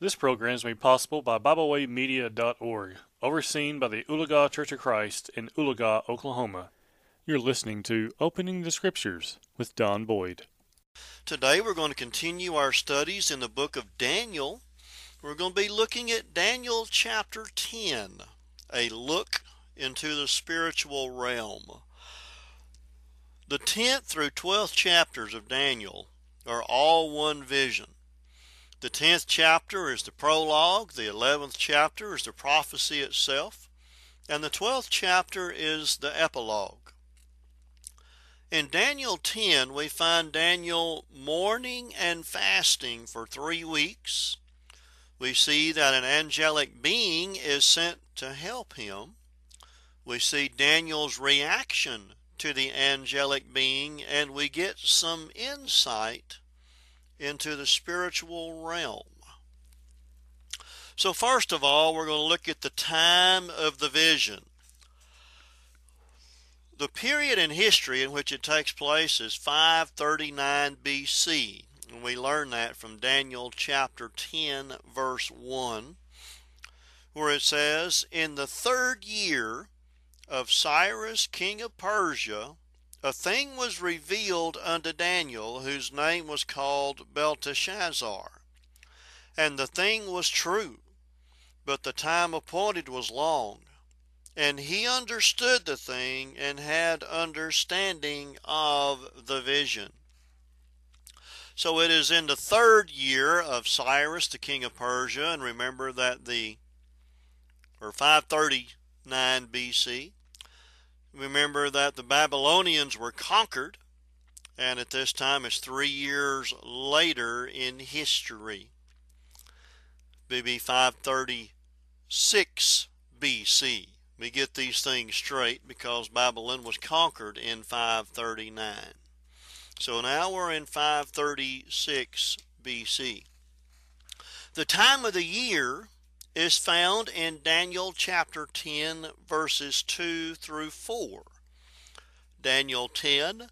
This program is made possible by BibleWayMedia.org, overseen by the Oologah Church of Christ in Oologah, Oklahoma. You're listening to Opening the Scriptures with Don Boyd. Today we're going to continue our studies in the book of Daniel. We're going to be looking at Daniel chapter 10, a look into the spiritual realm. The 10th through 12th chapters of Daniel are all one vision. The 10th chapter is the prologue, the 11th chapter is the prophecy itself, and the 12th chapter is the epilogue. In Daniel 10, we find Daniel mourning and fasting for three weeks. We see that an angelic being is sent to help him. We see Daniel's reaction to the angelic being, and we get some insight into the spiritual realm. So, first of all, we're going to look at the time of the vision. The period in history in which it takes place is 539 BC. And we learn that from Daniel chapter 10, verse 1, where it says, In the third year of Cyrus, king of Persia, a thing was revealed unto Daniel, whose name was called Belteshazzar. And the thing was true, but the time appointed was long. And he understood the thing and had understanding of the vision. So it is in the third year of Cyrus, the king of Persia, and remember that the, or 539 BC, Remember that the Babylonians were conquered, and at this time it's three years later in history. BB 536 BC. We get these things straight because Babylon was conquered in 539. So now we're in 536 BC. The time of the year is found in Daniel chapter 10, verses 2 through 4. Daniel 10,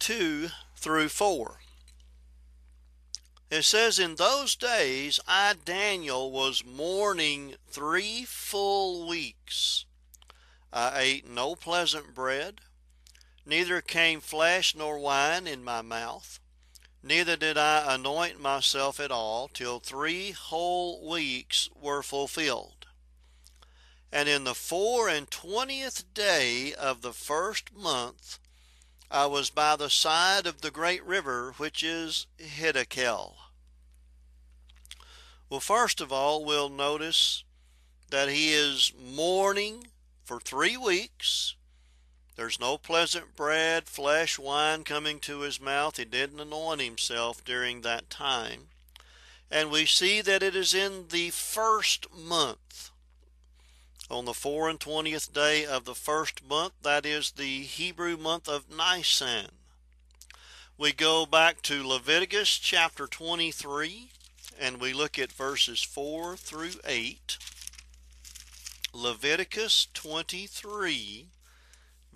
2 through 4. It says, In those days I, Daniel, was mourning three full weeks. I ate no pleasant bread, neither came flesh nor wine in my mouth neither did I anoint myself at all till three whole weeks were fulfilled. And in the four and twentieth day of the first month, I was by the side of the great river which is Hiddekel. Well, first of all, we'll notice that he is mourning for three weeks there's no pleasant bread, flesh, wine coming to his mouth. He didn't anoint himself during that time. And we see that it is in the first month, on the four and twentieth day of the first month, that is the Hebrew month of Nisan. We go back to Leviticus chapter 23 and we look at verses 4 through 8. Leviticus 23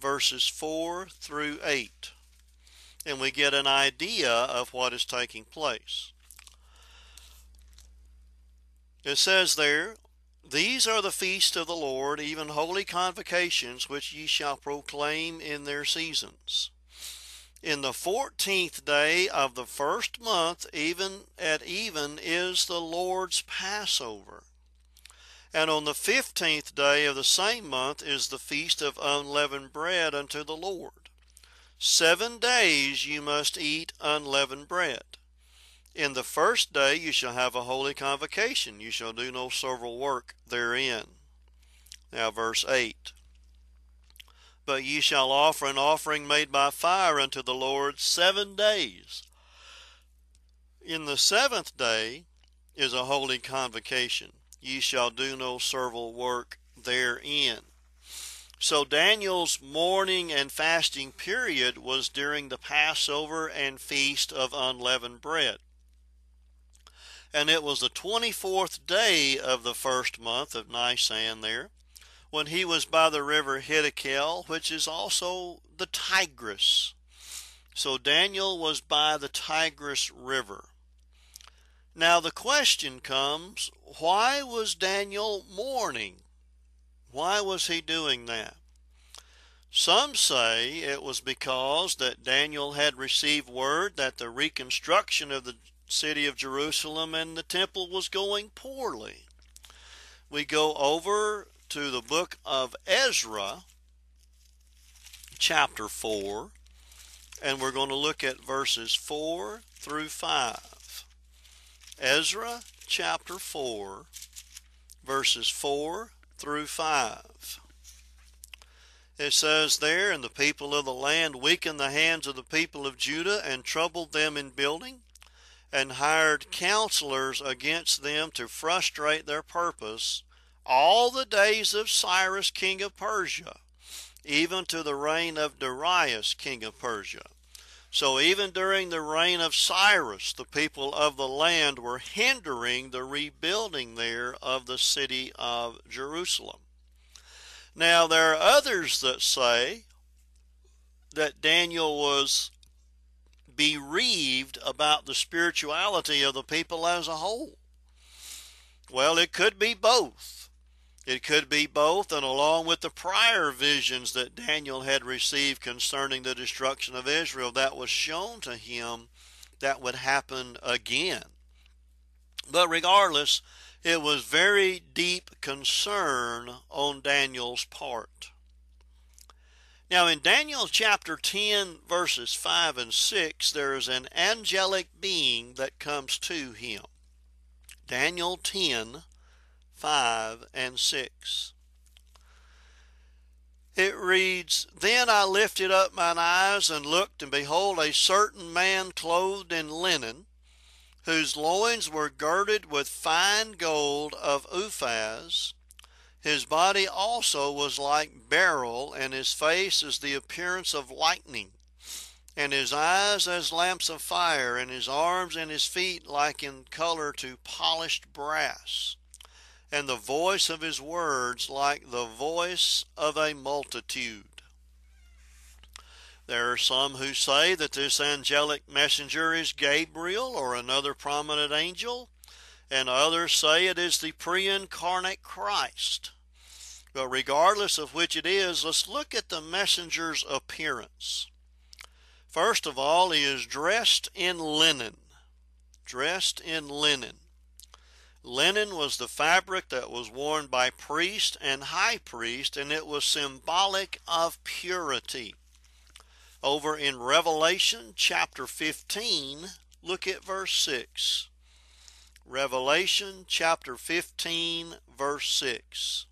verses 4 through 8. And we get an idea of what is taking place. It says there, These are the feasts of the Lord, even holy convocations, which ye shall proclaim in their seasons. In the fourteenth day of the first month, even at even, is the Lord's Passover. And on the fifteenth day of the same month is the feast of unleavened bread unto the Lord. Seven days you must eat unleavened bread. In the first day you shall have a holy convocation. You shall do no servile work therein. Now, verse 8. But ye shall offer an offering made by fire unto the Lord seven days. In the seventh day is a holy convocation ye shall do no servile work therein. So Daniel's mourning and fasting period was during the Passover and Feast of Unleavened Bread. And it was the 24th day of the first month of Nisan there, when he was by the river Hiddekel, which is also the Tigris. So Daniel was by the Tigris River. Now the question comes why was Daniel mourning? Why was he doing that? Some say it was because that Daniel had received word that the reconstruction of the city of Jerusalem and the temple was going poorly. We go over to the book of Ezra, chapter 4, and we're going to look at verses 4 through 5. Ezra chapter 4, verses 4 through 5. It says there, And the people of the land weakened the hands of the people of Judah and troubled them in building, and hired counselors against them to frustrate their purpose all the days of Cyrus king of Persia, even to the reign of Darius king of Persia. So even during the reign of Cyrus, the people of the land were hindering the rebuilding there of the city of Jerusalem. Now, there are others that say that Daniel was bereaved about the spirituality of the people as a whole. Well, it could be both. It could be both, and along with the prior visions that Daniel had received concerning the destruction of Israel, that was shown to him that would happen again. But regardless, it was very deep concern on Daniel's part. Now, in Daniel chapter 10, verses 5 and 6, there is an angelic being that comes to him. Daniel 10, 5 and 6. It reads, Then I lifted up mine eyes and looked, and behold, a certain man clothed in linen, whose loins were girded with fine gold of Uphaz. His body also was like beryl, and his face as the appearance of lightning, and his eyes as lamps of fire, and his arms and his feet like in color to polished brass, and the voice of his words like the voice of a multitude. There are some who say that this angelic messenger is Gabriel or another prominent angel, and others say it is the pre incarnate Christ. But regardless of which it is, let's look at the messenger's appearance. First of all, he is dressed in linen. Dressed in linen. Linen was the fabric that was worn by priest and high priest, and it was symbolic of purity over in Revelation chapter 15, look at verse 6. Revelation chapter 15, verse 6.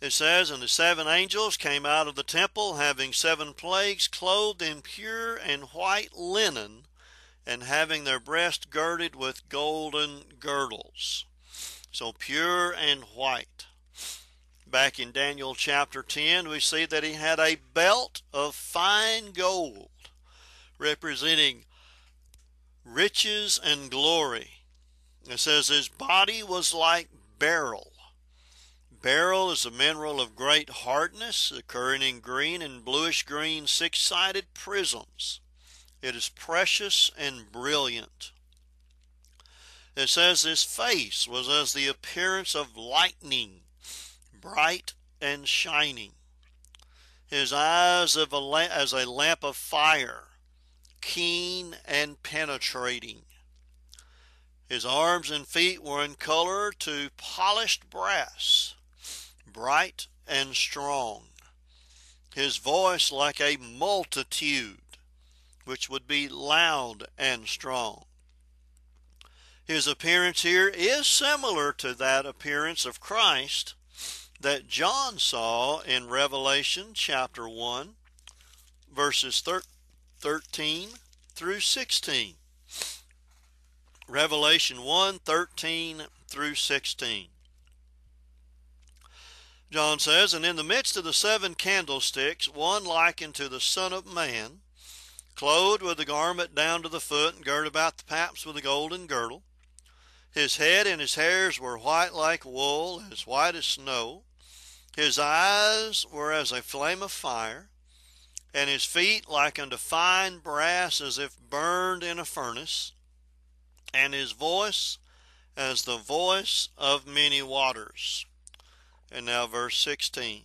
It says, And the seven angels came out of the temple, having seven plagues, clothed in pure and white linen, and having their breast girded with golden girdles. So pure and white back in Daniel chapter 10, we see that he had a belt of fine gold representing riches and glory. It says his body was like beryl. Beryl is a mineral of great hardness, occurring in green and bluish green six sided prisms. It is precious and brilliant. It says his face was as the appearance of lightning bright and shining. His eyes of a as a lamp of fire, keen and penetrating. His arms and feet were in color to polished brass, bright and strong. His voice like a multitude, which would be loud and strong. His appearance here is similar to that appearance of Christ that John saw in Revelation chapter 1, verses 13 through 16. Revelation 1 13 through 16. John says, And in the midst of the seven candlesticks, one likened to the Son of Man, clothed with a garment down to the foot, and girt about the paps with a golden girdle. His head and his hairs were white like wool, as white as snow. His eyes were as a flame of fire, and his feet like unto fine brass as if burned in a furnace. and his voice as the voice of many waters. And now, verse 16.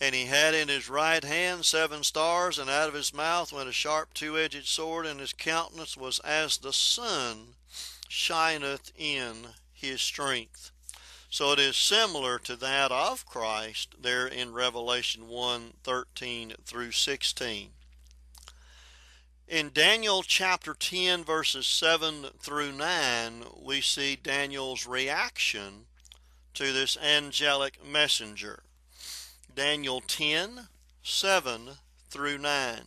And he had in his right hand seven stars, and out of his mouth went a sharp two edged sword, and his countenance was as the sun shineth in his strength. So it is similar to that of Christ there in Revelation 1 13 through 16. In Daniel chapter 10, verses 7 through 9, we see Daniel's reaction to this angelic messenger. Daniel 10, 7 through 9.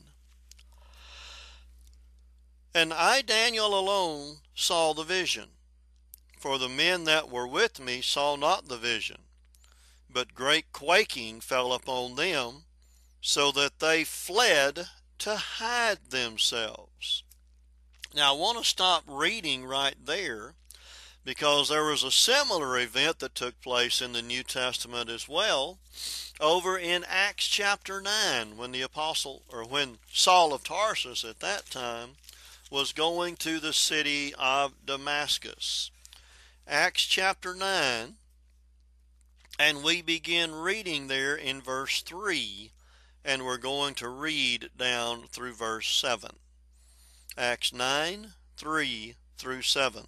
And I, Daniel, alone saw the vision for the men that were with me saw not the vision, but great quaking fell upon them, so that they fled to hide themselves. Now, I want to stop reading right there because there was a similar event that took place in the New Testament as well over in Acts chapter 9 when the apostle or when Saul of Tarsus at that time was going to the city of Damascus. Acts chapter 9, and we begin reading there in verse 3, and we're going to read down through verse 7. Acts 9, 3 through 7.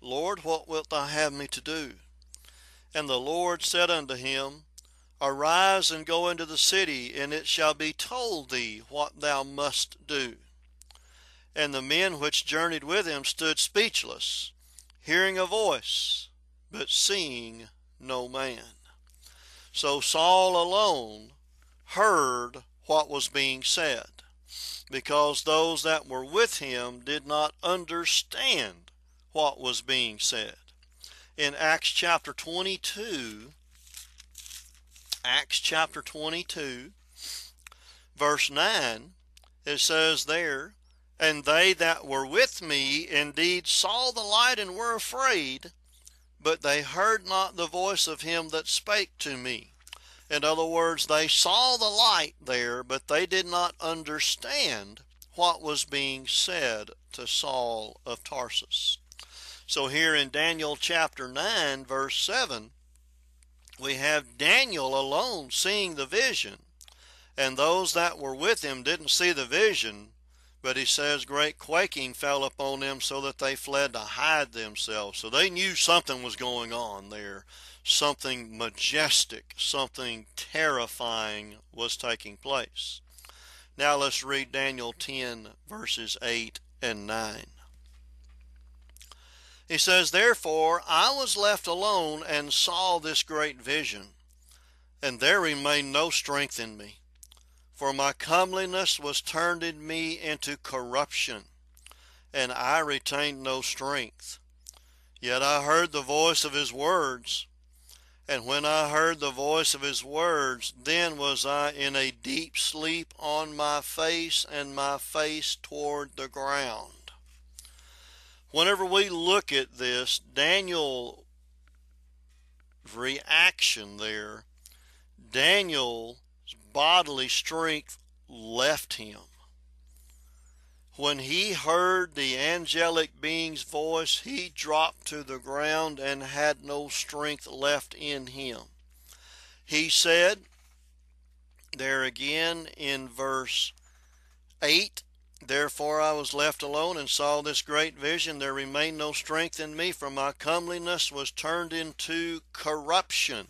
Lord, what wilt thou have me to do? And the Lord said unto him, Arise and go into the city, and it shall be told thee what thou must do. And the men which journeyed with him stood speechless hearing a voice, but seeing no man. So Saul alone heard what was being said, because those that were with him did not understand what was being said. In Acts chapter 22, Acts chapter 22, verse 9, it says there, and they that were with me indeed saw the light and were afraid, but they heard not the voice of him that spake to me. In other words, they saw the light there, but they did not understand what was being said to Saul of Tarsus. So here in Daniel chapter 9, verse 7, we have Daniel alone seeing the vision, and those that were with him didn't see the vision, but he says, Great quaking fell upon them so that they fled to hide themselves. So they knew something was going on there. Something majestic, something terrifying was taking place. Now let's read Daniel 10, verses 8 and 9. He says, Therefore I was left alone and saw this great vision, and there remained no strength in me for my comeliness was turned in me into corruption, and I retained no strength. Yet I heard the voice of his words, and when I heard the voice of his words, then was I in a deep sleep on my face, and my face toward the ground. Whenever we look at this, Daniel reaction there, Daniel's bodily strength left him. When he heard the angelic being's voice, he dropped to the ground and had no strength left in him. He said, there again in verse 8, Therefore I was left alone and saw this great vision. There remained no strength in me, for my comeliness was turned into corruption.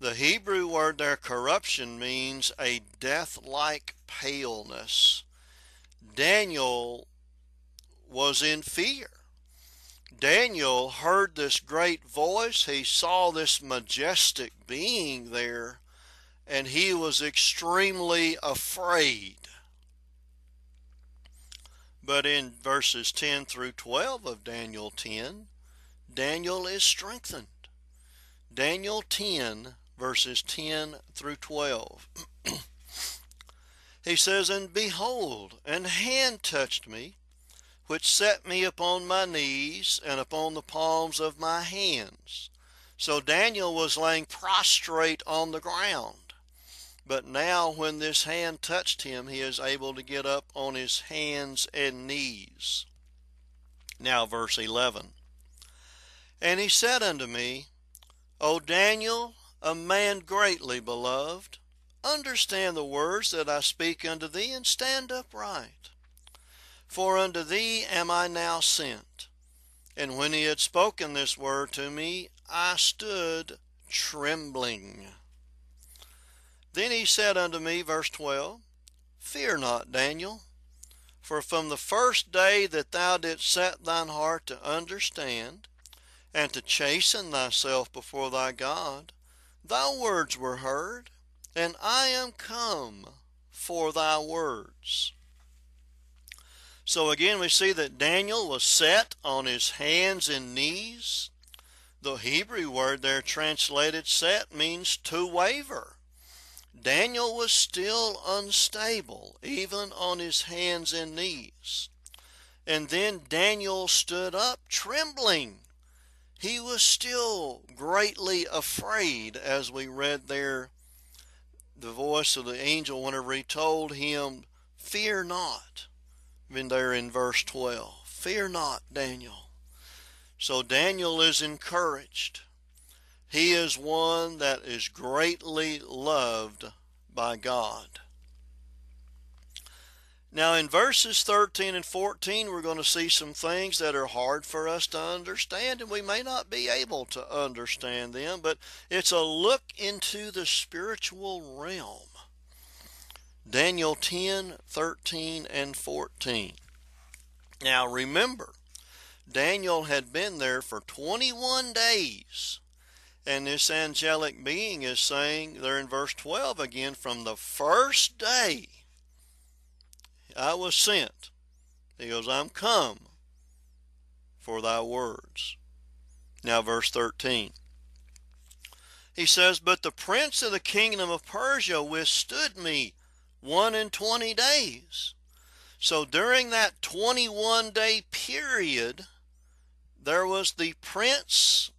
The Hebrew word there, corruption, means a death like paleness. Daniel was in fear. Daniel heard this great voice. He saw this majestic being there, and he was extremely afraid. But in verses 10 through 12 of Daniel 10, Daniel is strengthened. Daniel 10, verses 10 through 12. he says, And behold, an hand touched me, which set me upon my knees and upon the palms of my hands. So Daniel was laying prostrate on the ground. But now, when this hand touched him, he is able to get up on his hands and knees. Now, verse 11. And he said unto me, O Daniel, a man greatly beloved, understand the words that I speak unto thee, and stand upright. For unto thee am I now sent. And when he had spoken this word to me, I stood trembling. Then he said unto me, verse 12, Fear not, Daniel, for from the first day that thou didst set thine heart to understand, and to chasten thyself before thy God, thy words were heard, and I am come for thy words. So again, we see that Daniel was set on his hands and knees. The Hebrew word there translated set means to waver. Daniel was still unstable, even on his hands and knees. And then Daniel stood up trembling. He was still greatly afraid, as we read there the voice of the angel whenever he told him, Fear not. Been there in verse 12. Fear not, Daniel. So Daniel is encouraged. He is one that is greatly loved by God. Now, in verses 13 and 14, we're going to see some things that are hard for us to understand, and we may not be able to understand them, but it's a look into the spiritual realm. Daniel 10, 13, and 14. Now, remember, Daniel had been there for 21 days and this angelic being is saying there in verse 12 again, from the first day I was sent, he goes, I'm come for thy words. Now, verse 13. He says, But the prince of the kingdom of Persia withstood me one and twenty days. So during that 21 day period, there was the prince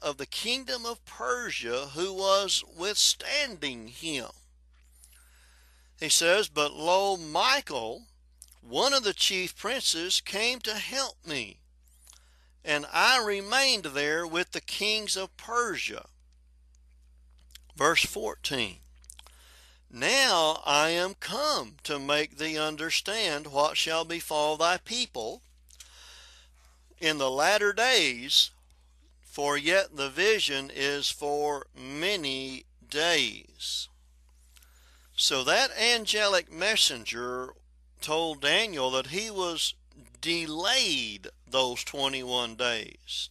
of the kingdom of Persia who was withstanding him. He says, But lo, Michael, one of the chief princes, came to help me, and I remained there with the kings of Persia. Verse 14 Now I am come to make thee understand what shall befall thy people in the latter days for yet the vision is for many days. So that angelic messenger told Daniel that he was delayed those 21 days.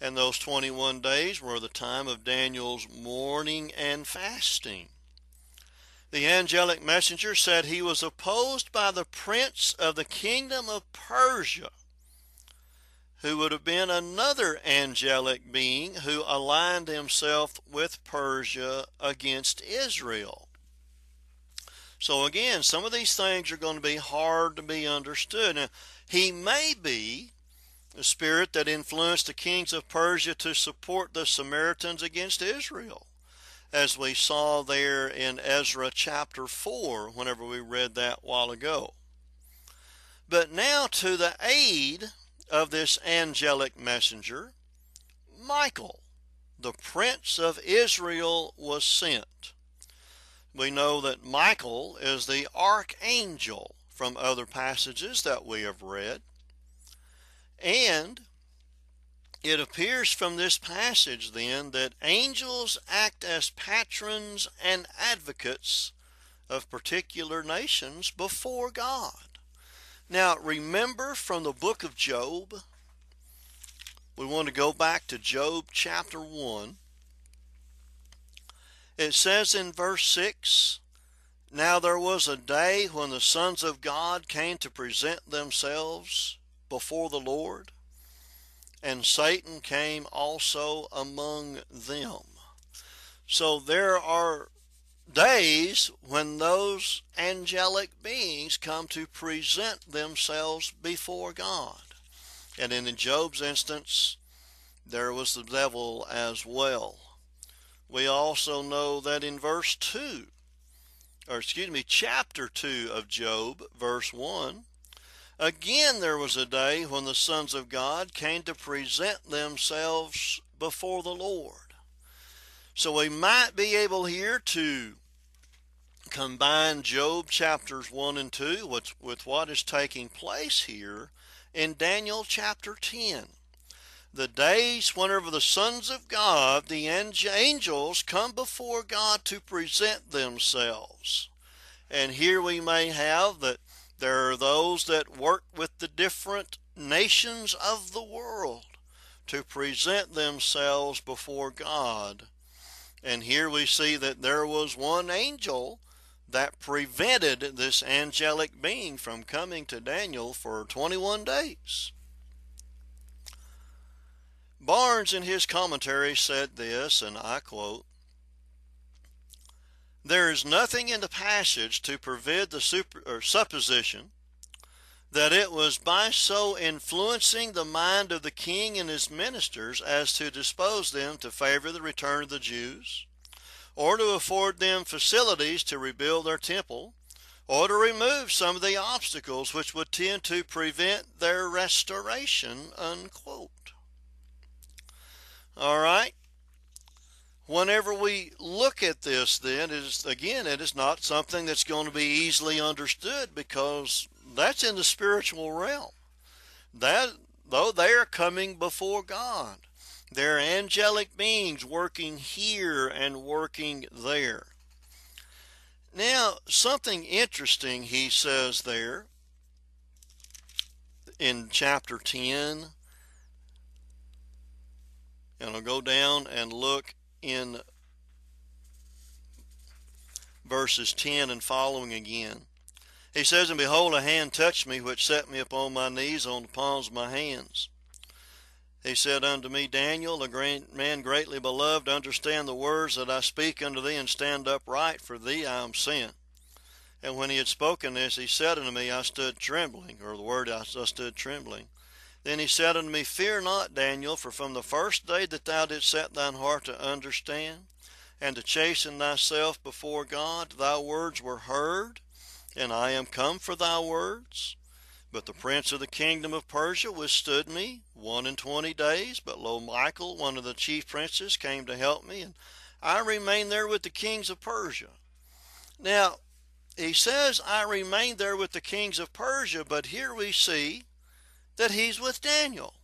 And those 21 days were the time of Daniel's mourning and fasting. The angelic messenger said he was opposed by the prince of the kingdom of Persia who would have been another angelic being who aligned himself with Persia against Israel. So again, some of these things are going to be hard to be understood. Now, he may be the spirit that influenced the kings of Persia to support the Samaritans against Israel, as we saw there in Ezra chapter 4, whenever we read that while ago. But now to the aid of this angelic messenger, Michael, the prince of Israel, was sent. We know that Michael is the archangel from other passages that we have read. And it appears from this passage then that angels act as patrons and advocates of particular nations before God. Now, remember from the book of Job, we want to go back to Job chapter 1. It says in verse 6 Now there was a day when the sons of God came to present themselves before the Lord, and Satan came also among them. So there are days when those angelic beings come to present themselves before God. And in Job's instance, there was the devil as well. We also know that in verse 2, or excuse me, chapter 2 of Job, verse 1, again there was a day when the sons of God came to present themselves before the Lord. So we might be able here to combine Job chapters 1 and 2 with, with what is taking place here in Daniel chapter 10. The days whenever the sons of God, the angels, come before God to present themselves. And here we may have that there are those that work with the different nations of the world to present themselves before God. And here we see that there was one angel that prevented this angelic being from coming to Daniel for 21 days. Barnes, in his commentary, said this, and I quote There is nothing in the passage to prevent the super, supposition that it was by so influencing the mind of the king and his ministers as to dispose them to favor the return of the Jews or to afford them facilities to rebuild their temple, or to remove some of the obstacles which would tend to prevent their restoration. Unquote. All right. Whenever we look at this, then, is again, it is not something that's going to be easily understood because that's in the spiritual realm. That though they are coming before God. They're angelic beings working here and working there. Now, something interesting he says there in chapter 10. And I'll go down and look in verses 10 and following again. He says, And behold, a hand touched me, which set me upon my knees on the palms of my hands. He said unto me, Daniel, a great man greatly beloved, understand the words that I speak unto thee, and stand upright, for thee I am sent. And when he had spoken this, he said unto me, I stood trembling, or the word I, I stood trembling. Then he said unto me, Fear not, Daniel, for from the first day that thou didst set thine heart to understand, and to chasten thyself before God, thy words were heard, and I am come for thy words. But the prince of the kingdom of Persia withstood me one and twenty days. But lo, Michael, one of the chief princes, came to help me, and I remained there with the kings of Persia. Now, he says, I remained there with the kings of Persia, but here we see that he's with Daniel.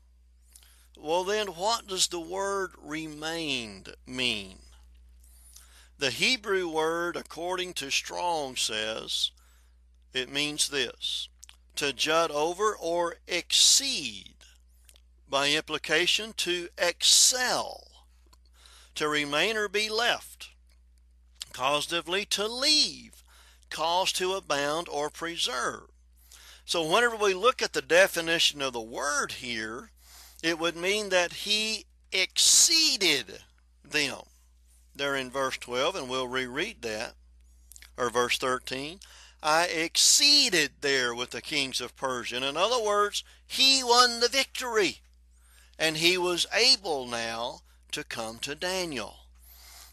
Well, then, what does the word remained mean? The Hebrew word, according to Strong, says it means this to jut over or exceed. By implication, to excel, to remain or be left. Causatively, to leave, cause to abound or preserve. So, whenever we look at the definition of the word here, it would mean that he exceeded them. There in verse 12, and we'll reread that, or verse 13. I exceeded there with the kings of Persia. In other words, he won the victory. And he was able now to come to Daniel.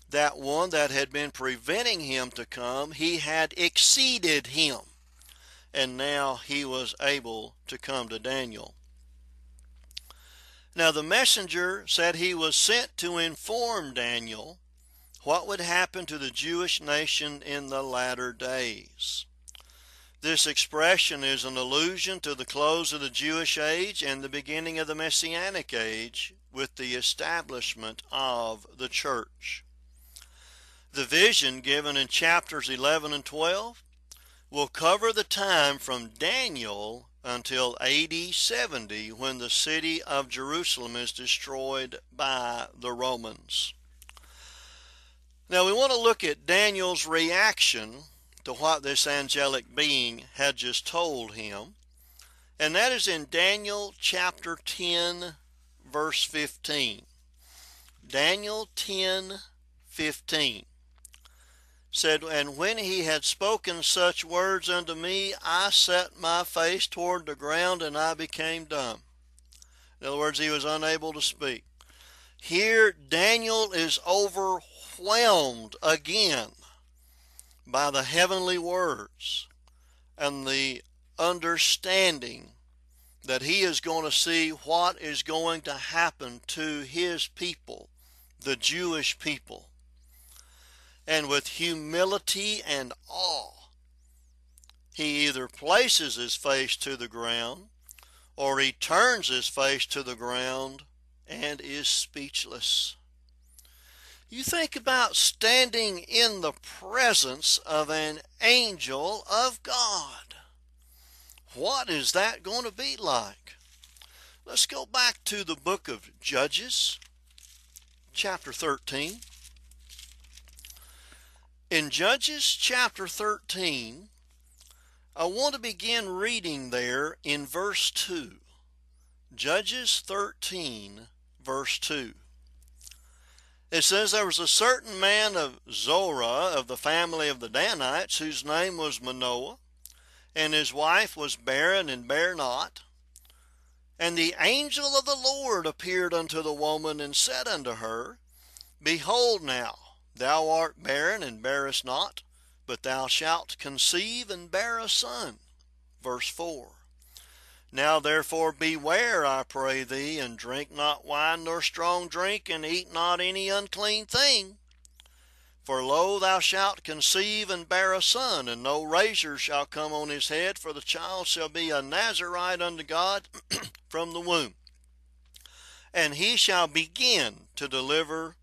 That one that had been preventing him to come, he had exceeded him. And now he was able to come to Daniel. Now the messenger said he was sent to inform Daniel what would happen to the Jewish nation in the latter days. This expression is an allusion to the close of the Jewish age and the beginning of the Messianic age with the establishment of the church. The vision given in chapters 11 and 12 will cover the time from Daniel until AD 70 when the city of Jerusalem is destroyed by the Romans. Now we want to look at Daniel's reaction to what this angelic being had just told him. And that is in Daniel chapter 10, verse 15. Daniel 10, 15 said, And when he had spoken such words unto me, I set my face toward the ground and I became dumb. In other words, he was unable to speak. Here, Daniel is overwhelmed again by the heavenly words and the understanding that he is going to see what is going to happen to his people, the Jewish people and with humility and awe, he either places his face to the ground or he turns his face to the ground and is speechless. You think about standing in the presence of an angel of God. What is that going to be like? Let's go back to the book of Judges, chapter 13. In Judges chapter 13, I want to begin reading there in verse 2. Judges 13, verse 2. It says, There was a certain man of Zorah of the family of the Danites, whose name was Manoah, and his wife was barren and bare not. And the angel of the Lord appeared unto the woman and said unto her, Behold now, Thou art barren and bearest not, but thou shalt conceive and bear a son. Verse 4. Now therefore beware, I pray thee, and drink not wine nor strong drink, and eat not any unclean thing. For lo, thou shalt conceive and bear a son, and no razor shall come on his head, for the child shall be a Nazarite unto God from the womb. And he shall begin to deliver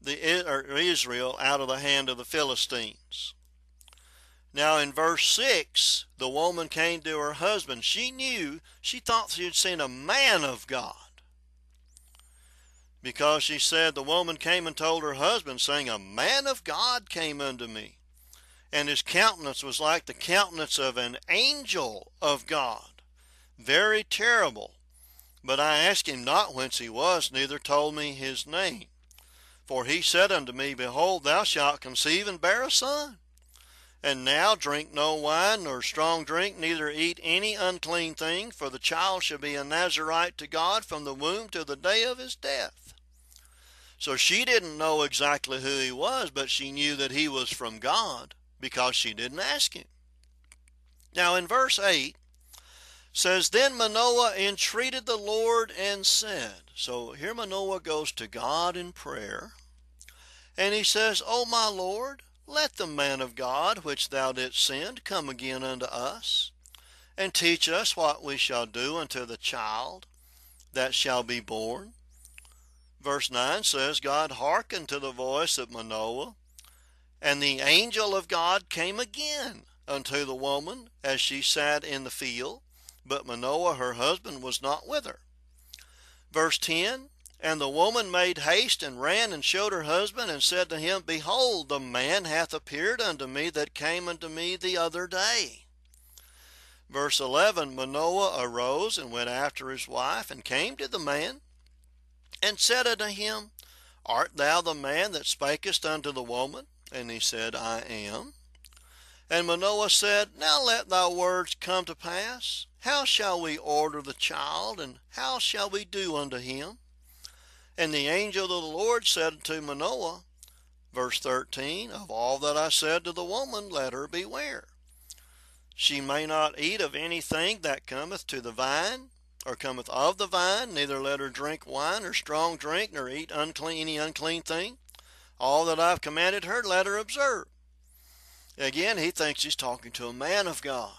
the Israel out of the hand of the Philistines. Now in verse 6, the woman came to her husband. She knew, she thought she had seen a man of God. Because she said, The woman came and told her husband, saying, A man of God came unto me. And his countenance was like the countenance of an angel of God, very terrible. But I asked him not whence he was, neither told me his name. For he said unto me, Behold, thou shalt conceive and bear a son. And now drink no wine nor strong drink, neither eat any unclean thing, for the child shall be a Nazarite to God from the womb to the day of his death. So she didn't know exactly who he was, but she knew that he was from God because she didn't ask him. Now in verse 8 says, Then Manoah entreated the Lord and said, So here Manoah goes to God in prayer and he says, O my Lord, let the man of God which thou didst send come again unto us, and teach us what we shall do unto the child that shall be born. Verse 9 says, God hearkened to the voice of Manoah, and the angel of God came again unto the woman as she sat in the field, but Manoah her husband was not with her. Verse 10 and the woman made haste and ran and showed her husband and said to him, Behold, the man hath appeared unto me that came unto me the other day. Verse 11 Manoah arose and went after his wife and came to the man and said unto him, Art thou the man that spakest unto the woman? And he said, I am. And Manoah said, Now let thy words come to pass. How shall we order the child, and how shall we do unto him? And the angel of the Lord said to Manoah, verse 13, Of all that I said to the woman, let her beware. She may not eat of anything that cometh to the vine, or cometh of the vine, neither let her drink wine or strong drink, nor eat unclean any unclean thing. All that I've commanded her, let her observe. Again, he thinks he's talking to a man of God.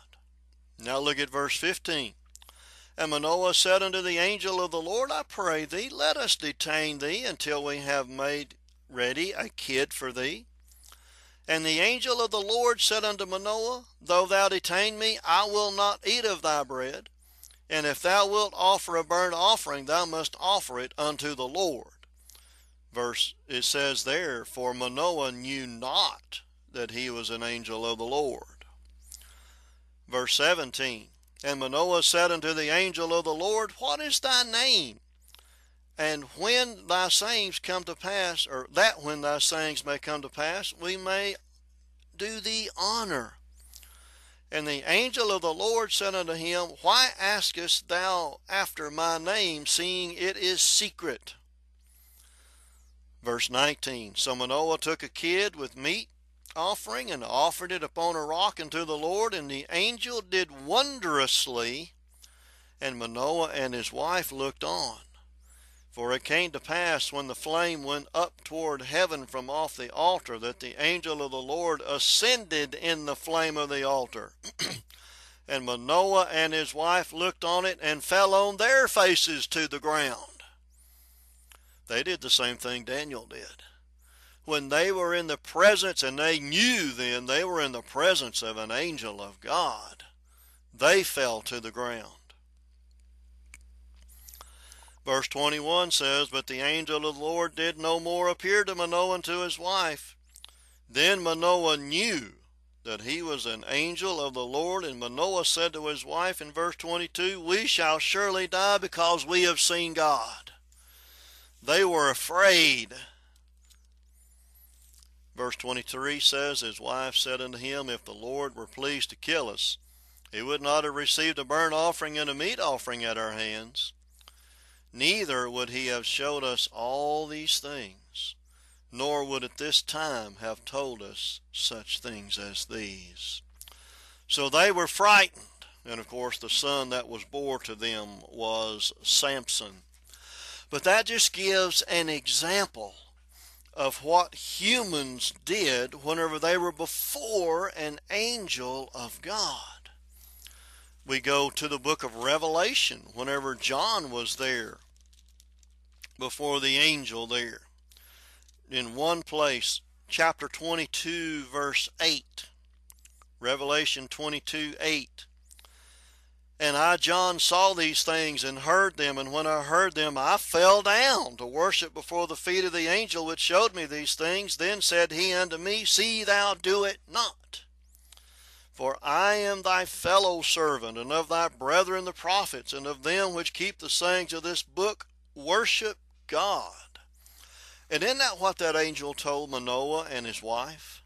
Now look at verse 15. And Manoah said unto the angel of the Lord, I pray thee, let us detain thee until we have made ready a kid for thee. And the angel of the Lord said unto Manoah, Though thou detain me, I will not eat of thy bread. And if thou wilt offer a burnt offering, thou must offer it unto the Lord. Verse it says there, For Manoah knew not that he was an angel of the Lord. Verse 17 And Manoah said unto the angel of the Lord, What is thy name? And when thy sayings come to pass, or that when thy sayings may come to pass, we may do thee honor. And the angel of the Lord said unto him, Why askest thou after my name, seeing it is secret? Verse 19 So Manoah took a kid with meat offering and offered it upon a rock unto the Lord, and the angel did wondrously, and Manoah and his wife looked on. For it came to pass when the flame went up toward heaven from off the altar that the angel of the Lord ascended in the flame of the altar. and Manoah and his wife looked on it and fell on their faces to the ground. They did the same thing Daniel did. When they were in the presence, and they knew then they were in the presence of an angel of God, they fell to the ground. Verse 21 says, But the angel of the Lord did no more appear to Manoah and to his wife. Then Manoah knew that he was an angel of the Lord, and Manoah said to his wife in verse 22, We shall surely die because we have seen God. They were afraid. Verse 23 says, His wife said unto him, If the Lord were pleased to kill us, he would not have received a burnt offering and a meat offering at our hands neither would he have showed us all these things, nor would at this time have told us such things as these. So they were frightened, and of course the son that was born to them was Samson. But that just gives an example of what humans did whenever they were before an angel of God. We go to the book of Revelation whenever John was there before the angel there. In one place, chapter 22, verse 8. Revelation 22, 8. And I, John, saw these things and heard them, and when I heard them, I fell down to worship before the feet of the angel which showed me these things. Then said he unto me, See thou do it not. For I am thy fellow servant, and of thy brethren the prophets, and of them which keep the sayings of this book. Worship God. And isn't that what that angel told Manoah and his wife?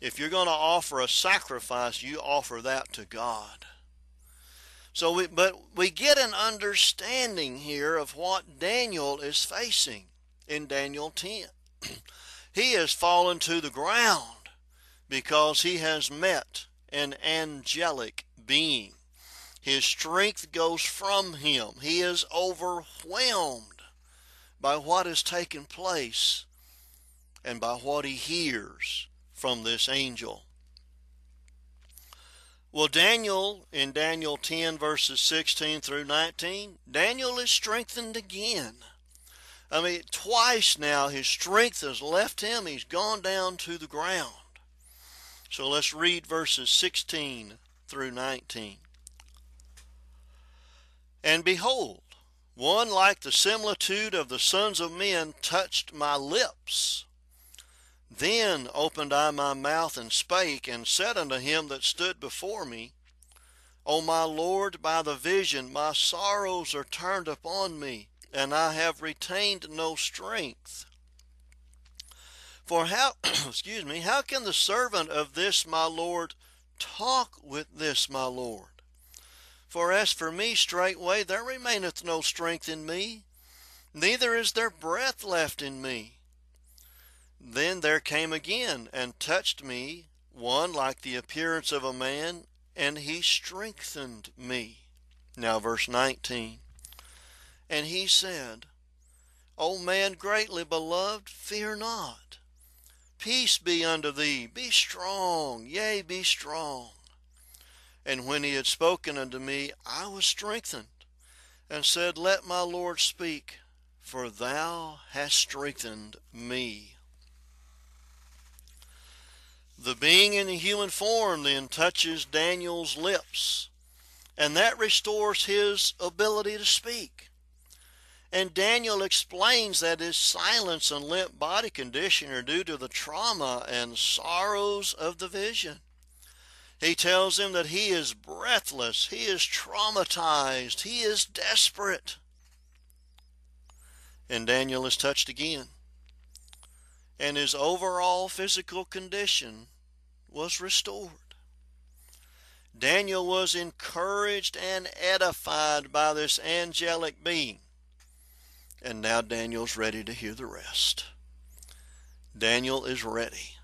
If you're going to offer a sacrifice, you offer that to God. So, we, but we get an understanding here of what Daniel is facing in Daniel 10. he has fallen to the ground because he has met an angelic being. His strength goes from him. He is overwhelmed by what has taken place and by what he hears from this angel. Well, Daniel, in Daniel 10, verses 16 through 19, Daniel is strengthened again. I mean, twice now his strength has left him. He's gone down to the ground. So let's read verses 16 through 19. And behold, one like the similitude of the sons of men touched my lips. Then opened I my mouth and spake, and said unto him that stood before me, O my Lord, by the vision my sorrows are turned upon me, and I have retained no strength. For how, excuse me, how can the servant of this my Lord talk with this my Lord? For as for me, straightway there remaineth no strength in me, neither is there breath left in me. Then there came again and touched me one like the appearance of a man, and he strengthened me. Now, verse 19. And he said, O man greatly beloved, fear not. Peace be unto thee. Be strong, yea, be strong. And when he had spoken unto me, I was strengthened, and said, Let my Lord speak, for thou hast strengthened me. The being in the human form then touches Daniel's lips, and that restores his ability to speak. And Daniel explains that his silence and limp body condition are due to the trauma and sorrows of the vision. He tells him that he is breathless, he is traumatized, he is desperate. And Daniel is touched again. And his overall physical condition was restored. Daniel was encouraged and edified by this angelic being. And now Daniel's ready to hear the rest. Daniel is ready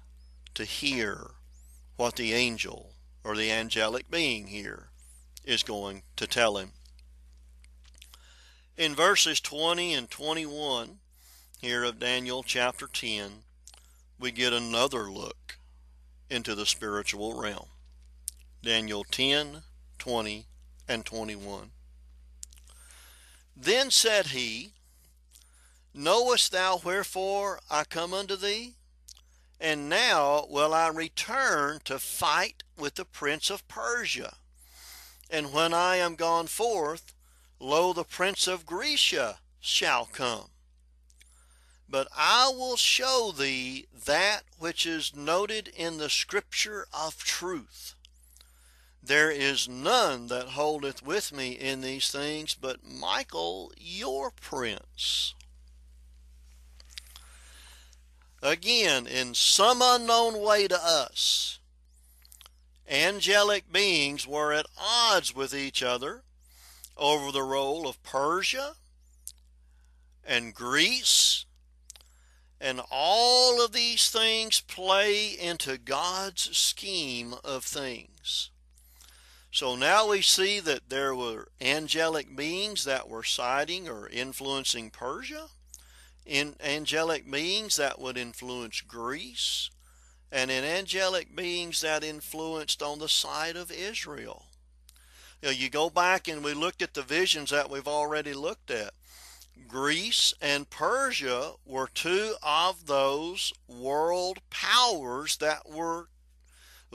to hear what the angel or the angelic being here is going to tell him. In verses 20 and 21 here of Daniel chapter 10, we get another look into the spiritual realm. Daniel 10, 20, and 21. Then said he, Knowest thou wherefore I come unto thee? And now will I return to fight with the prince of Persia. And when I am gone forth, lo, the prince of Grecia shall come. But I will show thee that which is noted in the scripture of truth. There is none that holdeth with me in these things but Michael your prince. Again, in some unknown way to us, angelic beings were at odds with each other over the role of Persia and Greece. And all of these things play into God's scheme of things. So now we see that there were angelic beings that were siding or influencing Persia in angelic beings that would influence Greece, and in angelic beings that influenced on the side of Israel. You, you go back and we looked at the visions that we've already looked at. Greece and Persia were two of those world powers that were.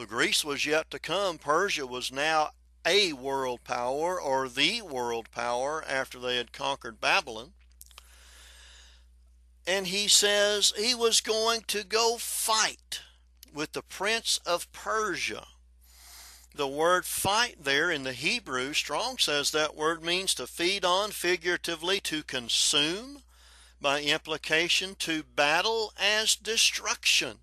Greece was yet to come. Persia was now a world power or the world power after they had conquered Babylon and he says he was going to go fight with the prince of Persia. The word fight there in the Hebrew, Strong says that word means to feed on, figuratively to consume, by implication to battle as destruction.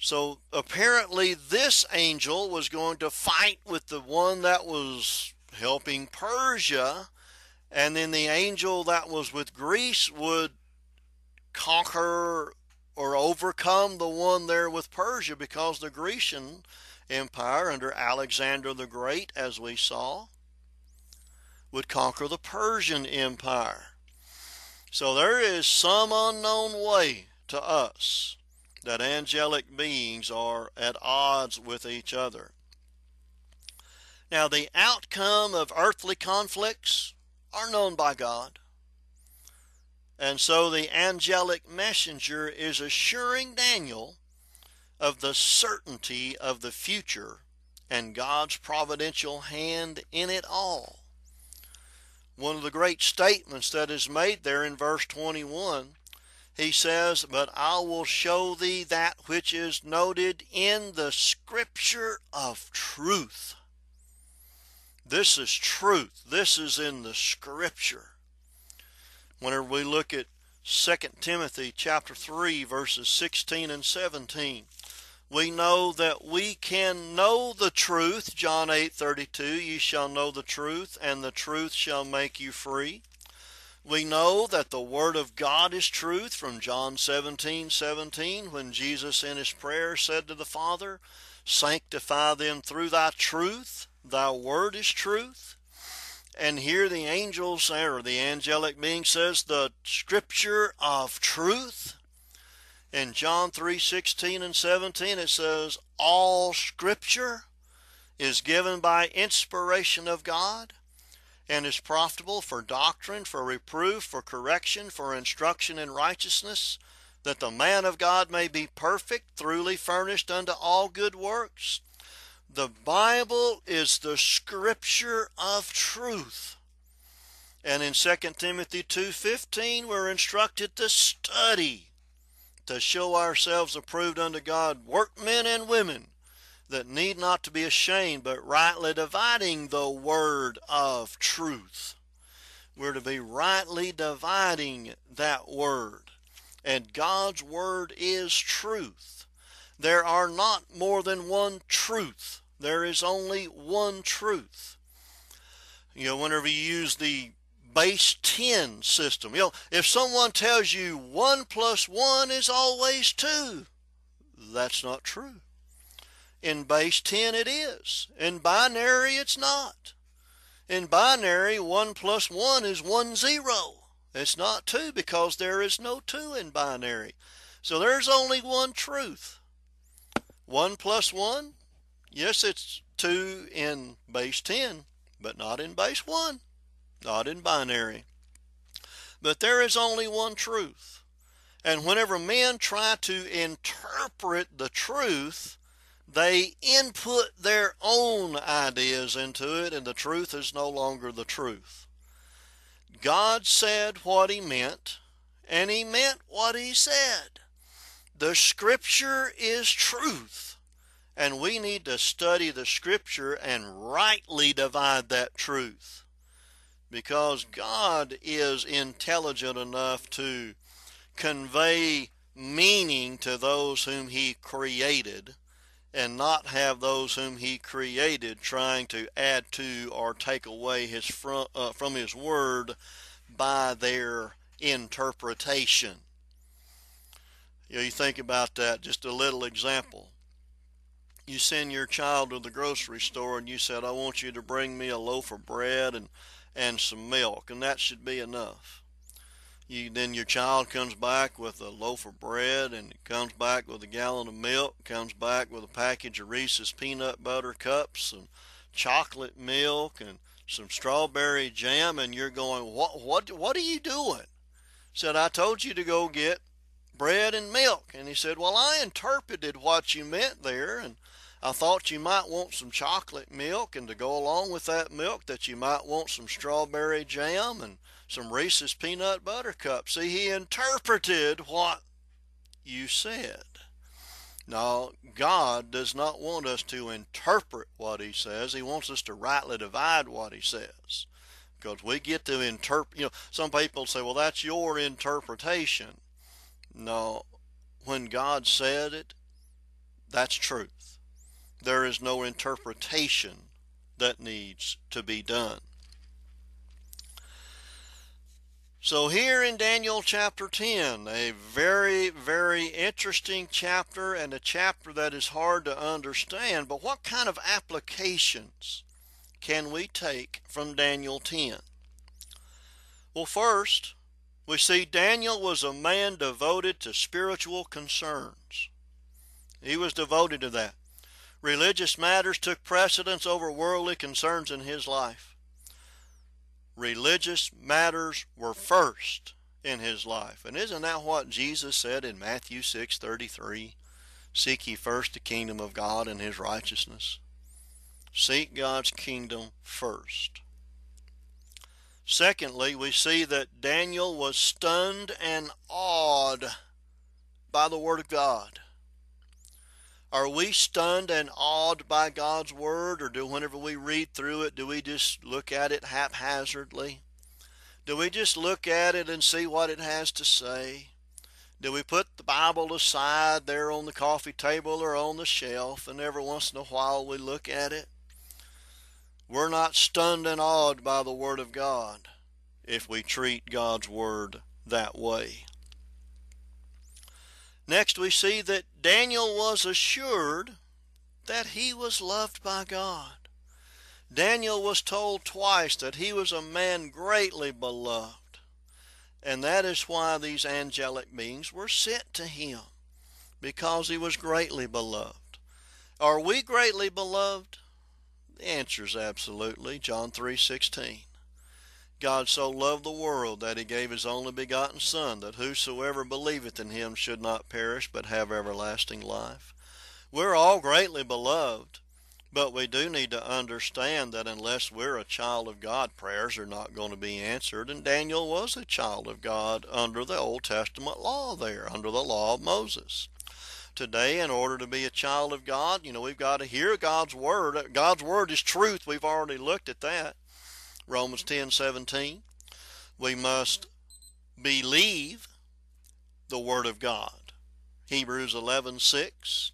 So apparently, this angel was going to fight with the one that was helping Persia, and then the angel that was with Greece would conquer or overcome the one there with Persia because the Grecian Empire under Alexander the Great, as we saw, would conquer the Persian Empire. So there is some unknown way to us that angelic beings are at odds with each other. Now, the outcome of earthly conflicts are known by God. And so the angelic messenger is assuring Daniel of the certainty of the future and God's providential hand in it all. One of the great statements that is made there in verse 21, he says, But I will show thee that which is noted in the scripture of truth. This is truth. This is in the scripture whenever we look at 2 Timothy chapter 3 verses 16 and 17 we know that we can know the truth John 8:32 you shall know the truth and the truth shall make you free. We know that the word of God is truth from John 17:17 17, when Jesus in his prayer said to the Father sanctify them through thy truth thy word is truth. And here the angels or the angelic being says the scripture of truth in john 3 16 and 17 it says all scripture is given by inspiration of god and is profitable for doctrine for reproof for correction for instruction in righteousness that the man of god may be perfect truly furnished unto all good works the Bible is the scripture of truth. And in 2 Timothy 2:15 we're instructed to study to show ourselves approved unto God, workmen and women that need not to be ashamed, but rightly dividing the word of truth. We're to be rightly dividing that word. And God's word is truth. There are not more than one truth. There is only one truth. You know, whenever you use the base 10 system, you know, if someone tells you 1 plus 1 is always 2, that's not true. In base 10 it is. In binary it's not. In binary 1 plus 1 is 1 0. It's not 2 because there is no 2 in binary. So there's only one truth. 1 plus 1, yes it's 2 in base 10, but not in base 1, not in binary. But there is only one truth. And whenever men try to interpret the truth, they input their own ideas into it, and the truth is no longer the truth. God said what he meant, and he meant what he said. The scripture is truth, and we need to study the scripture and rightly divide that truth. Because God is intelligent enough to convey meaning to those whom he created and not have those whom he created trying to add to or take away his from, uh, from his word by their interpretation. You, know, you think about that, just a little example. You send your child to the grocery store and you said, I want you to bring me a loaf of bread and, and some milk, and that should be enough. You then your child comes back with a loaf of bread and comes back with a gallon of milk comes back with a package of reese's peanut butter cups and chocolate milk and some strawberry jam and you're going what what what are you doing? Said i told you to go get bread and milk. And he said well i interpreted what you meant there and I thought you might want some chocolate milk, and to go along with that milk, that you might want some strawberry jam and some Reese's peanut butter cups. See, he interpreted what you said. Now, God does not want us to interpret what he says. He wants us to rightly divide what he says. Because we get to interpret, you know, some people say, well, that's your interpretation. No, when God said it, that's truth. There is no interpretation that needs to be done. So, here in Daniel chapter 10, a very, very interesting chapter and a chapter that is hard to understand, but what kind of applications can we take from Daniel 10? Well, first, we see Daniel was a man devoted to spiritual concerns. He was devoted to that. Religious matters took precedence over worldly concerns in his life religious matters were first in his life. And isn't that what Jesus said in Matthew 6:33? Seek ye first the kingdom of God and his righteousness. Seek God's kingdom first. Secondly, we see that Daniel was stunned and awed by the word of God. Are we stunned and awed by God's Word, or do whenever we read through it, do we just look at it haphazardly? Do we just look at it and see what it has to say? Do we put the Bible aside there on the coffee table or on the shelf, and every once in a while we look at it? We're not stunned and awed by the Word of God if we treat God's Word that way. Next, we see that Daniel was assured that he was loved by God. Daniel was told twice that he was a man greatly beloved. And that is why these angelic beings were sent to him, because he was greatly beloved. Are we greatly beloved? The answer is absolutely. John 3:16. God so loved the world that he gave his only begotten Son, that whosoever believeth in him should not perish, but have everlasting life. We're all greatly beloved, But we do need to understand that unless we're a child of God, prayers are not going to be answered. And Daniel was a child of God under the Old Testament law there, under the law of Moses. Today, in order to be a child of God, you know, we've got to hear God's word. God's word is truth. We've already looked at that. Romans 10 17. We must believe the word of God. Hebrews 11 6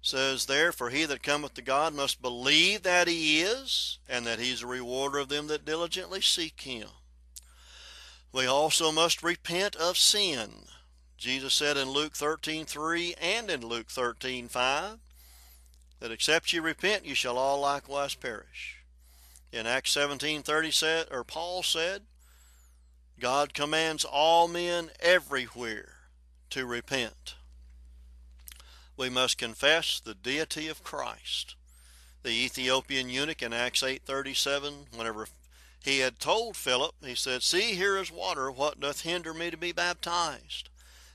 says Therefore he that cometh to God must believe that he is, and that he's a rewarder of them that diligently seek him. We also must repent of sin. Jesus said in Luke 13:3 and in Luke 13:5 that except ye repent, ye shall all likewise perish. In Acts 17:30 said, or Paul said, God commands all men everywhere to repent we must confess the deity of Christ. The Ethiopian eunuch in Acts 8:37, whenever he had told Philip, he said, "See, here is water. What doth hinder me to be baptized?"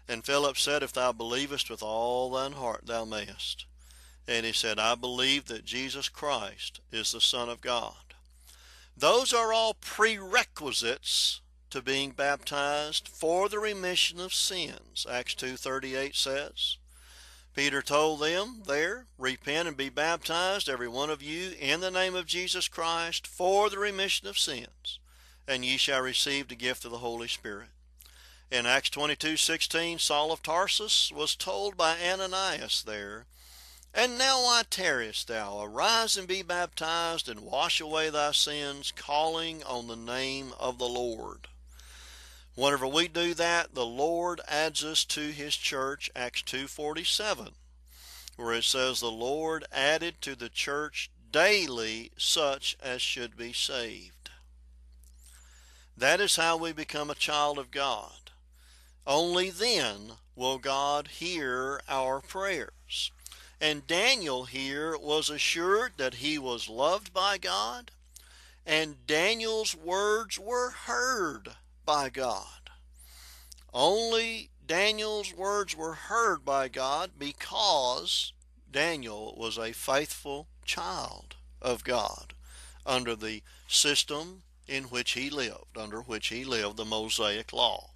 And Philip said, If thou believest with all thine heart, thou mayest. And he said, I believe that Jesus Christ is the Son of God. Those are all prerequisites to being baptized for the remission of sins. Acts 2:38 says. Peter told them there, Repent and be baptized, every one of you, in the name of Jesus Christ, for the remission of sins, and ye shall receive the gift of the Holy Spirit. In Acts 22:16, Saul of Tarsus was told by Ananias there, And now why tarriest thou? Arise and be baptized, and wash away thy sins, calling on the name of the Lord. Whenever we do that, the Lord adds us to his church, Acts 2:47, where it says the Lord added to the church daily such as should be saved. That is how we become a child of God. Only then will God hear our prayers. And Daniel here was assured that he was loved by God, and Daniel's words were heard by God. Only Daniel's words were heard by God because Daniel was a faithful child of God under the system in which he lived, under which he lived, the Mosaic Law.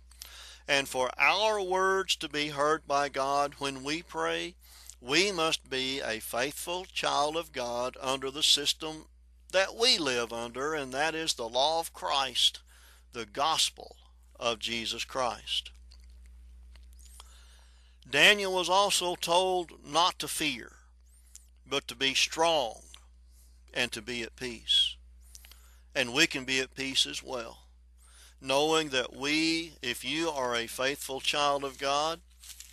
And for our words to be heard by God when we pray, we must be a faithful child of God under the system that we live under, and that is the law of Christ the gospel of Jesus Christ. Daniel was also told not to fear, but to be strong and to be at peace. And we can be at peace as well, knowing that we, if you are a faithful child of God,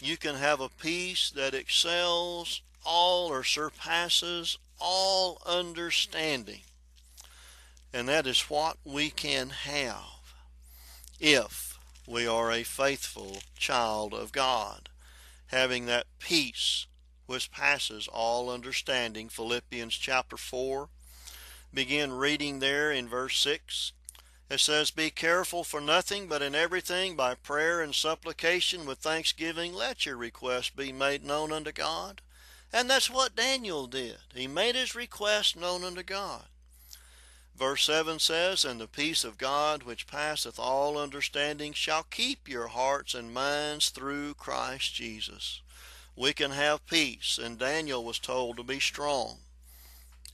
you can have a peace that excels all or surpasses all understanding. And that is what we can have if we are a faithful child of God, having that peace which passes all understanding. Philippians chapter 4. Begin reading there in verse 6. It says, Be careful for nothing, but in everything by prayer and supplication with thanksgiving, let your requests be made known unto God. And that's what Daniel did. He made his request known unto God. Verse 7 says, And the peace of God, which passeth all understanding, shall keep your hearts and minds through Christ Jesus. We can have peace, and Daniel was told to be strong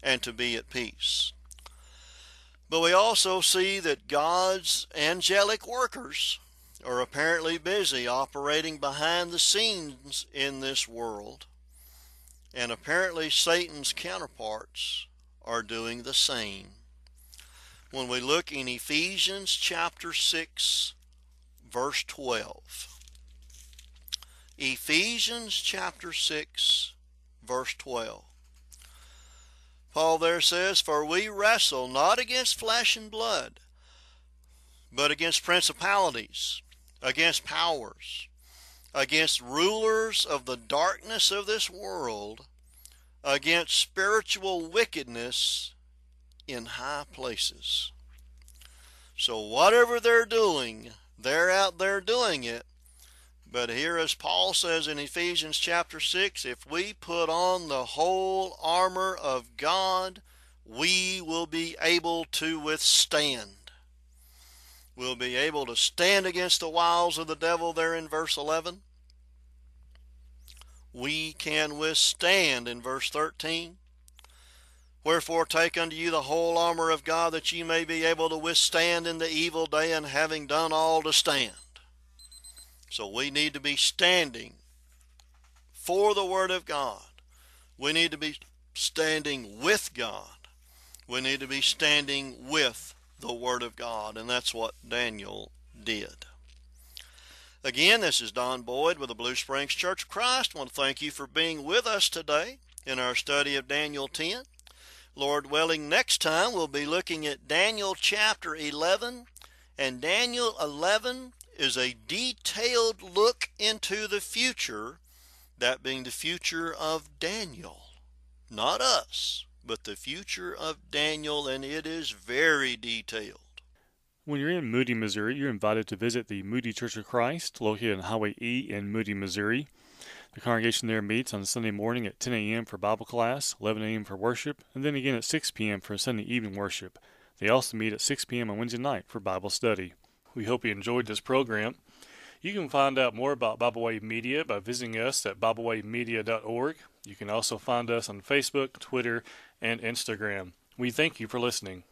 and to be at peace. But we also see that God's angelic workers are apparently busy operating behind the scenes in this world, and apparently Satan's counterparts are doing the same when we look in Ephesians chapter 6, verse 12. Ephesians chapter 6, verse 12. Paul there says, For we wrestle not against flesh and blood, but against principalities, against powers, against rulers of the darkness of this world, against spiritual wickedness in high places. So whatever they're doing, they're out there doing it, But here, as Paul says in Ephesians chapter 6, if we put on the whole armor of God, we will be able to withstand. We'll be able to stand against the wiles of the devil there in verse 11. We can withstand in verse 13. Wherefore take unto you the whole armor of God that ye may be able to withstand in the evil day and having done all to stand. So we need to be standing for the Word of God. We need to be standing with God. We need to be standing with the Word of God, and that's what Daniel did. Again, this is Don Boyd with the Blue Springs Church of Christ. I want to thank you for being with us today in our study of Daniel 10. Lord willing, next time we'll be looking at Daniel chapter 11. And Daniel 11 is a detailed look into the future, that being the future of Daniel. Not us, but the future of Daniel, and it is very detailed. When you're in Moody, Missouri, you're invited to visit the Moody Church of Christ, located on Highway E in Moody, Missouri. The congregation there meets on Sunday morning at 10 a.m. for Bible class, 11 a.m. for worship, and then again at 6 p.m. for Sunday evening worship. They also meet at 6 p.m. on Wednesday night for Bible study. We hope you enjoyed this program. You can find out more about Bible Way Media by visiting us at BibleWayMedia.org. You can also find us on Facebook, Twitter, and Instagram. We thank you for listening.